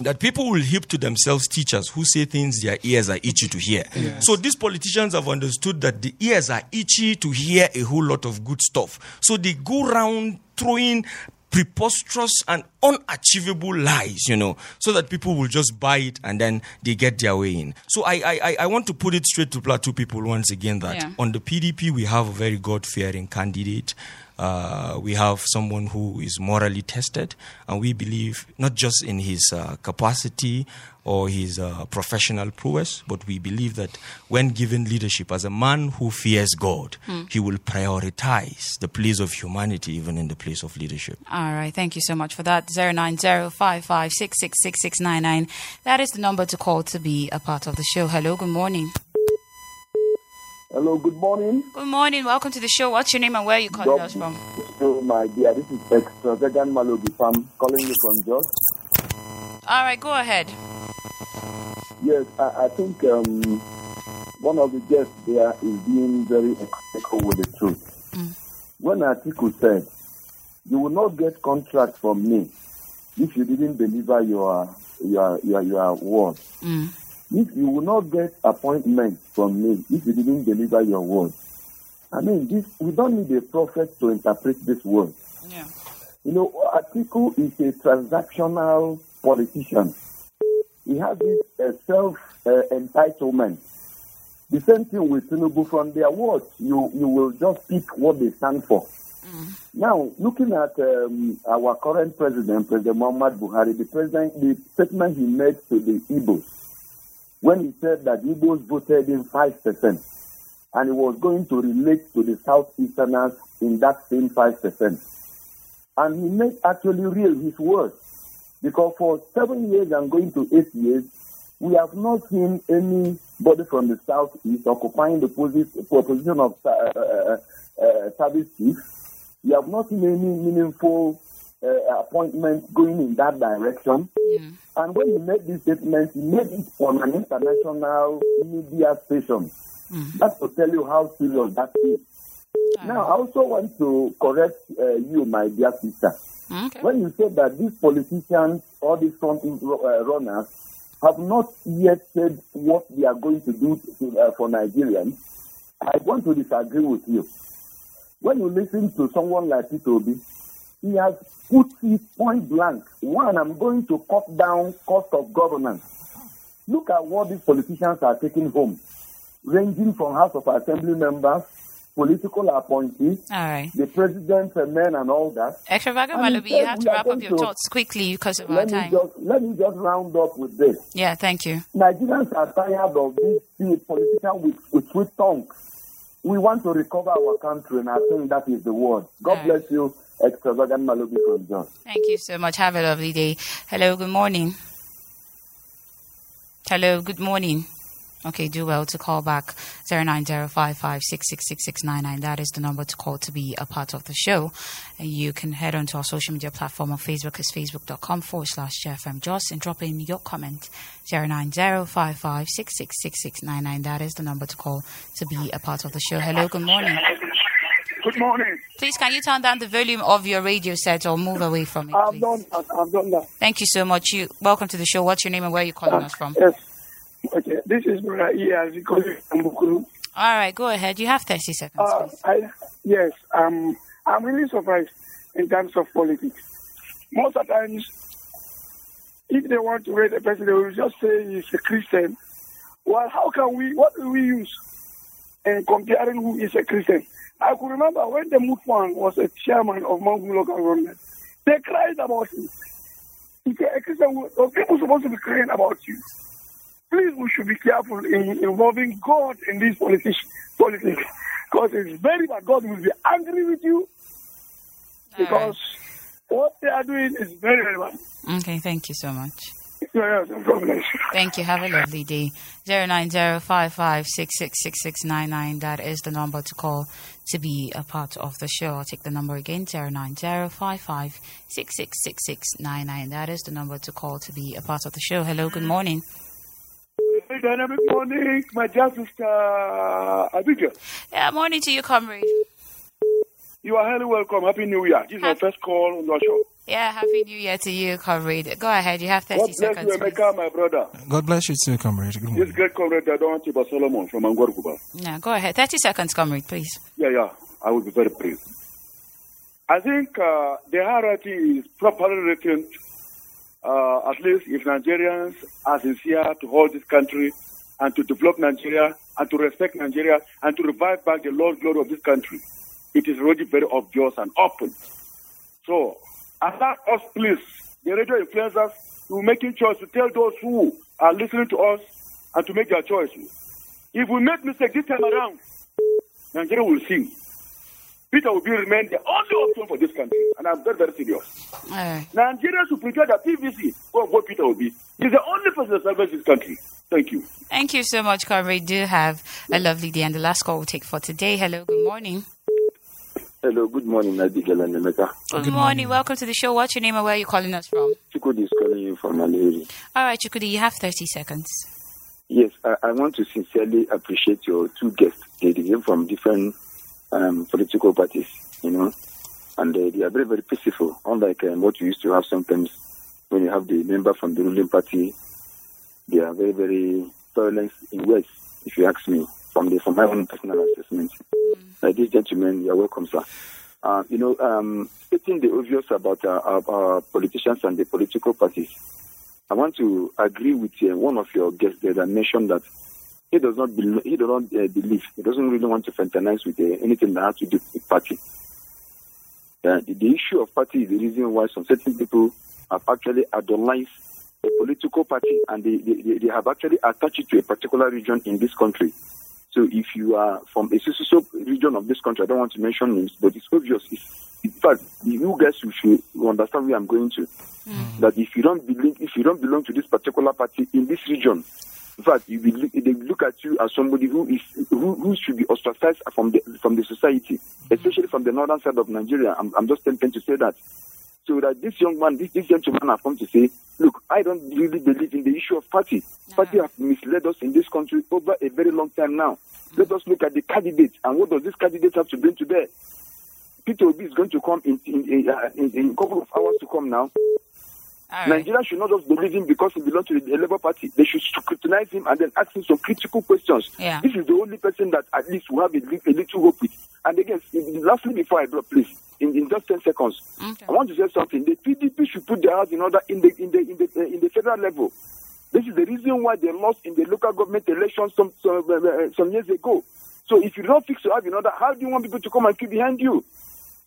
that people will heap to themselves teachers who say things their ears are itchy to hear. So these politicians have understood that the ears are itchy to hear a whole lot of good stuff. So they go around throwing preposterous and unachievable lies, you know, so that people will just buy it and then they get their way in. So I, I, I want to put it straight to Plateau people once again that Yeah. on the PDP we have a very God fearing candidate. Uh, we have someone who is morally tested, and we believe not just in his uh, capacity or his uh, professional prowess, but we believe that when given leadership as a man who fears God, he will prioritize the place of humanity even in the place of leadership. All right, thank you so much for that. Zero nine zero five five six six six six nine nine. That is the number to call to be a part of the show. Hello, good morning. Hello, good morning. Good morning. Welcome to the show. What's your name and where are you calling us from? So, my dear, this is Extravagan I'm calling you from Jos. All right, go ahead. Yes, I, I think um, one of the guests there is being very economical with the truth. When Atiku said, "You will not get contract from me if you didn't deliver your your your, your word. Mm. If you will not get appointment from me if you didn't deliver your word." I mean, this we don't need a prophet to interpret this word. Yeah. You know, Atiku is a transactional politician. He has this uh, self uh, entitlement. The same thing with Tinubu from their words. You you will just pick what they stand for. Now, looking at um, our current president, President Muhammad Buhari, the president, the statement he made to the Igbos when he said that Igbos voted in five percent, and he was going to relate to the Southeasterners in that same five percent and he made actually real his words. Because for seven years and going to eight years, we have not seen anybody from the southeast occupying the position of uh, uh, uh, service chief. We have not seen any meaningful uh, appointment going in that direction. And when he made this statement, he made it on an international media station. That's to tell you how serious that is. Now, I also want to correct uh, you, my dear sister. Okay. When you said that these politicians, all these front uh, runners, have not yet said what they are going to do to, uh, for Nigerians, I want to disagree with you. When you listen to someone like Peter Obi, he has put it point blank. One, I'm going to cut down cost of governance. Look at what these politicians are taking home, ranging from House of Assembly members, political appointees, All right. the president's men and all that. Extravagant And Malabi, you have to wrap up your thoughts quickly because of our time. just let me just round up with this. Yeah, thank you. Nigerians are tired of these politicians with, with sweet tongues. We want to recover our country, and I think that is the word. God Aye. bless you, extravagant Malobi from John. Thank you so much. Have a lovely day. Hello, good morning. Hello, good morning. Okay, do well to call back 09055666699. That is the number to call to be a part of the show. You can head on to our social media platform on Facebook is facebook.com forward slash JFM Jos and drop in your comment 09055666699. That is the number to call to be a part of the show. Hello, good morning. Good morning. Please, can you turn down the volume of your radio set or move away from it, I've please? done that. I've done that. Thank you so much. You welcome to the show. What's your name and where are you calling uh, us from? Yes. Okay. This is Brother from Bukuru. All right, go ahead. You have 30 seconds, Uh. I, yes, um, I'm really surprised in terms of politics. Most of the times, if they want to rate a person, they will just say he's a Christian. Well, how can we, what do we use in comparing who is a Christian? I could remember when the Mutfwang was a chairman of Mount local government, they cried about him. If you're a Christian, those people supposed to be crying about you. Please, we should be careful in involving God in this politics, politics, because it's very bad. God will be angry with you because what they are doing is very, very bad. Okay, thank you so much. Yes, God bless. Thank you. Have a lovely day. 09055666699. That is the number to call to be a part of the show. I'll take the number again 09055666699. That is the number to call to be a part of the show. Hello, good morning. Hey, dynamic morning, my dear sister Abigail. Yeah, morning to you, comrade. You are highly welcome. Happy New Year. This is my Happy- first call on your show. Yeah, happy New Year to you, comrade. Go ahead, you have 30 God bless seconds. you, please. Emeka, my brother. God bless you too, comrade. Good morning. This morning. great comrade, I don't want to Solomon from Angorkuba. Yeah, go ahead. 30 seconds, comrade, please. Yeah, yeah, I will be very brief. I think uh, the hierarchy is properly written, uh, at least if Nigerians are sincere to hold this country and to develop Nigeria and to respect Nigeria and to revive back the Lord glory of this country. It is already very obvious and open. So, allow us, please, the radio influencers, to making a choice to tell those who are listening to us and to make their choice. If we make mistake this time around, Nigeria will sing. Peter will be remain the only option for this country. And I'm very, very serious. Eh. All right. Nigeria should prepare the PVC for what Peter will be. He's the only person that salvages this country. Thank you. Thank you so much, comrade. Do have a lovely day. And the last call we'll take for today. Hello, good morning. Hello, good morning, Abigail and Emeka. Good, good morning. morning. Welcome to the show. What's your name and where are you calling us from? Chukudi is calling you from Maliri. All right, Chukudi, you have 30 seconds. Yes, I, I want to sincerely appreciate your two guests. They came from different um, political parties, you know, and uh, they are very, very peaceful, unlike um, what you used to have sometimes when you have the member from the ruling party. They are very, very violent in words, if you ask me, from the from my own personal assessment. Like this gentleman, you're welcome, sir. Uh, you know, um, stating the obvious about uh, our, our politicians and the political parties, I want to agree with uh, one of your guests there that mentioned that he does not bel he does not uh, believe he doesn't really want to fraternize with uh, anything that has to do with party. Uh, the, the issue of party is the reason why some certain people have actually idolized a political party and they, they, they- have actually attached it to a particular region in this country. So if you are from a specific region of this country, I don't want to mention names, but it's obvious. It's, in fact, you guys you should understand where I'm going to. That if you don't belong, if you don't belong to this particular party in this region, in fact, you will, look- they look at you as somebody who is who, who should be ostracized from the from the society, especially from the northern side of Nigeria. I'm, I'm just tempted to say that. So that this young man, this, this gentleman have come to say, look, I don't really believe in the issue of party. Party have misled us in this country over a very long time now. Let us look at the candidates and what does this candidate have to bring to bear. Peter Obi is going to come in in, in, uh, in, in a couple of hours to come now. All right. Nigeria should not just believe him because he belongs to the Labour Party. They should scrutinize him and then ask him some critical questions. Yeah. This is the only person that at least will have a, a little hope with. And again, lastly, before I drop, please, in, in just 10 seconds, Okay. I want to say something. The PDP should put their house in order in the in the in the uh, in the federal level. This is the reason why they lost in the local government elections some some, uh, some years ago. So if you don't fix your house in order, how do you want people to come and keep behind you?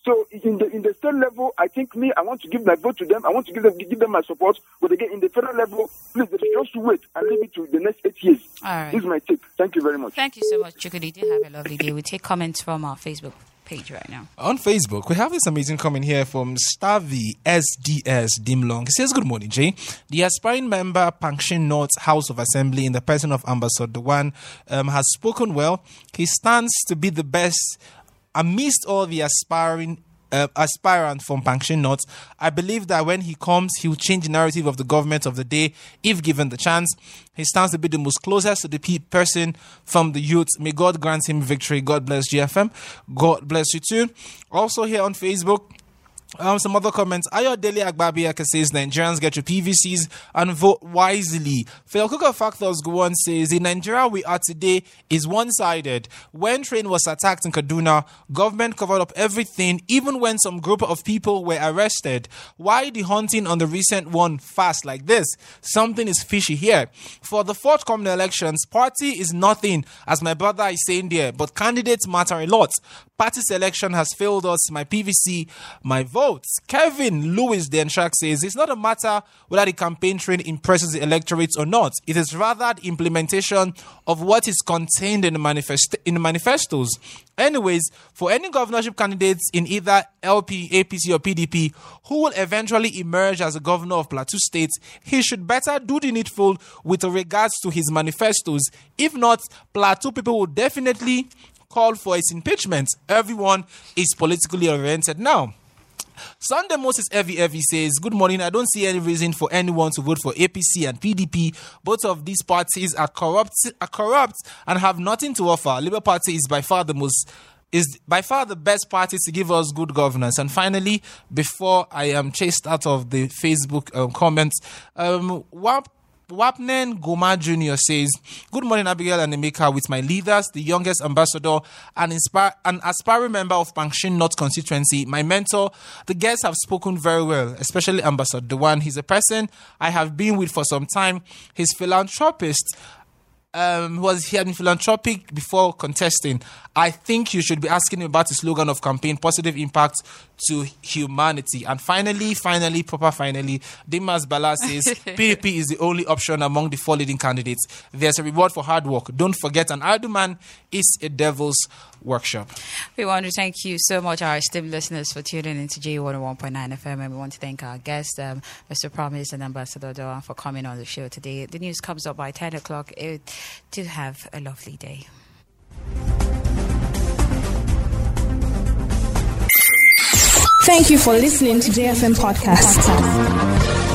So in the in the state level, I think me, I want to give my vote to them. I want to give them give them my support. But again, in the federal level, please they just wait and leave it to the next eight years. All right. This is my tip. Thank you very much. Thank you so much, Chukudi. Do have a lovely day. We take comments from our Facebook page right now. On Facebook, we have this amazing comment here from Stavi SDS Dimlong. He says, Good morning, Jay. The aspiring member, Pankshin North House of Assembly, in the person of Ambassador One, um, has spoken well. He stands to be the best amidst all the aspiring. Uh, aspirant from Pankshin North, I believe that when he comes, he will change the narrative of the government of the day if given the chance. He stands to be the most closest to the pe- person from the youth. May God grant him victory. God bless GFM. God bless you too. Also here on Facebook, um, some other comments. Ayodele Agbabiaka says Nigerians get your PVCs and vote wisely. Felkuka Factors go on says the Nigeria we are today is one-sided. When train was attacked in Kaduna, government covered up everything, even when some group of people were arrested. Why the hunting on the recent one fast like this? Something is fishy here. For the forthcoming elections, party is nothing, as my brother is saying there, but candidates matter a lot. Party selection has failed us. My PVC, my votes. Kevin Lewis Denshak says it's not a matter whether the campaign train impresses the electorate or not. It is rather the implementation of what is contained in the, manifest- in the manifestos. Anyways, for any governorship candidates in either LP, APC, or PDP who will eventually emerge as a governor of Plateau State, he should better do the needful with regards to his manifestos. If not, Plateau people will definitely call for its impeachment. Everyone is politically oriented now. Sunday Moses Evie Evie says, Good morning. I don't see any reason for anyone to vote for APC and PDP. Both of these parties are corrupt, are corrupt and have nothing to offer. Labour Party is by far the most is by far the best party to give us good governance. And finally, before I am chased out of the Facebook um, comments, um, WAP Wapnen Goma Jr. says, Good morning, Abigail and Emeka, with my leaders, the youngest ambassador, and inspire, an aspiring member of Pankshin North constituency, my mentor. The guests have spoken very well, especially Ambassador Dewan. He's a person I have been with for some time. He's philanthropist um, was he had been philanthropic before contesting. I think you should be asking him about his slogan of campaign, positive impact to humanity. And finally, finally, proper finally, Dimas Bala says <laughs> PDP is the only option among the four leading candidates. There's a reward for hard work. Don't forget, an idle man is a devil's workshop. We want to thank you so much, our esteemed listeners, for tuning into J101.9 FM. And we want to thank our guest, um, Mr. Promise and Ambassador Doan, for coming on the show today. The news comes up by 10 o'clock. It, do have a lovely day. Thank you for listening to JFM Podcast.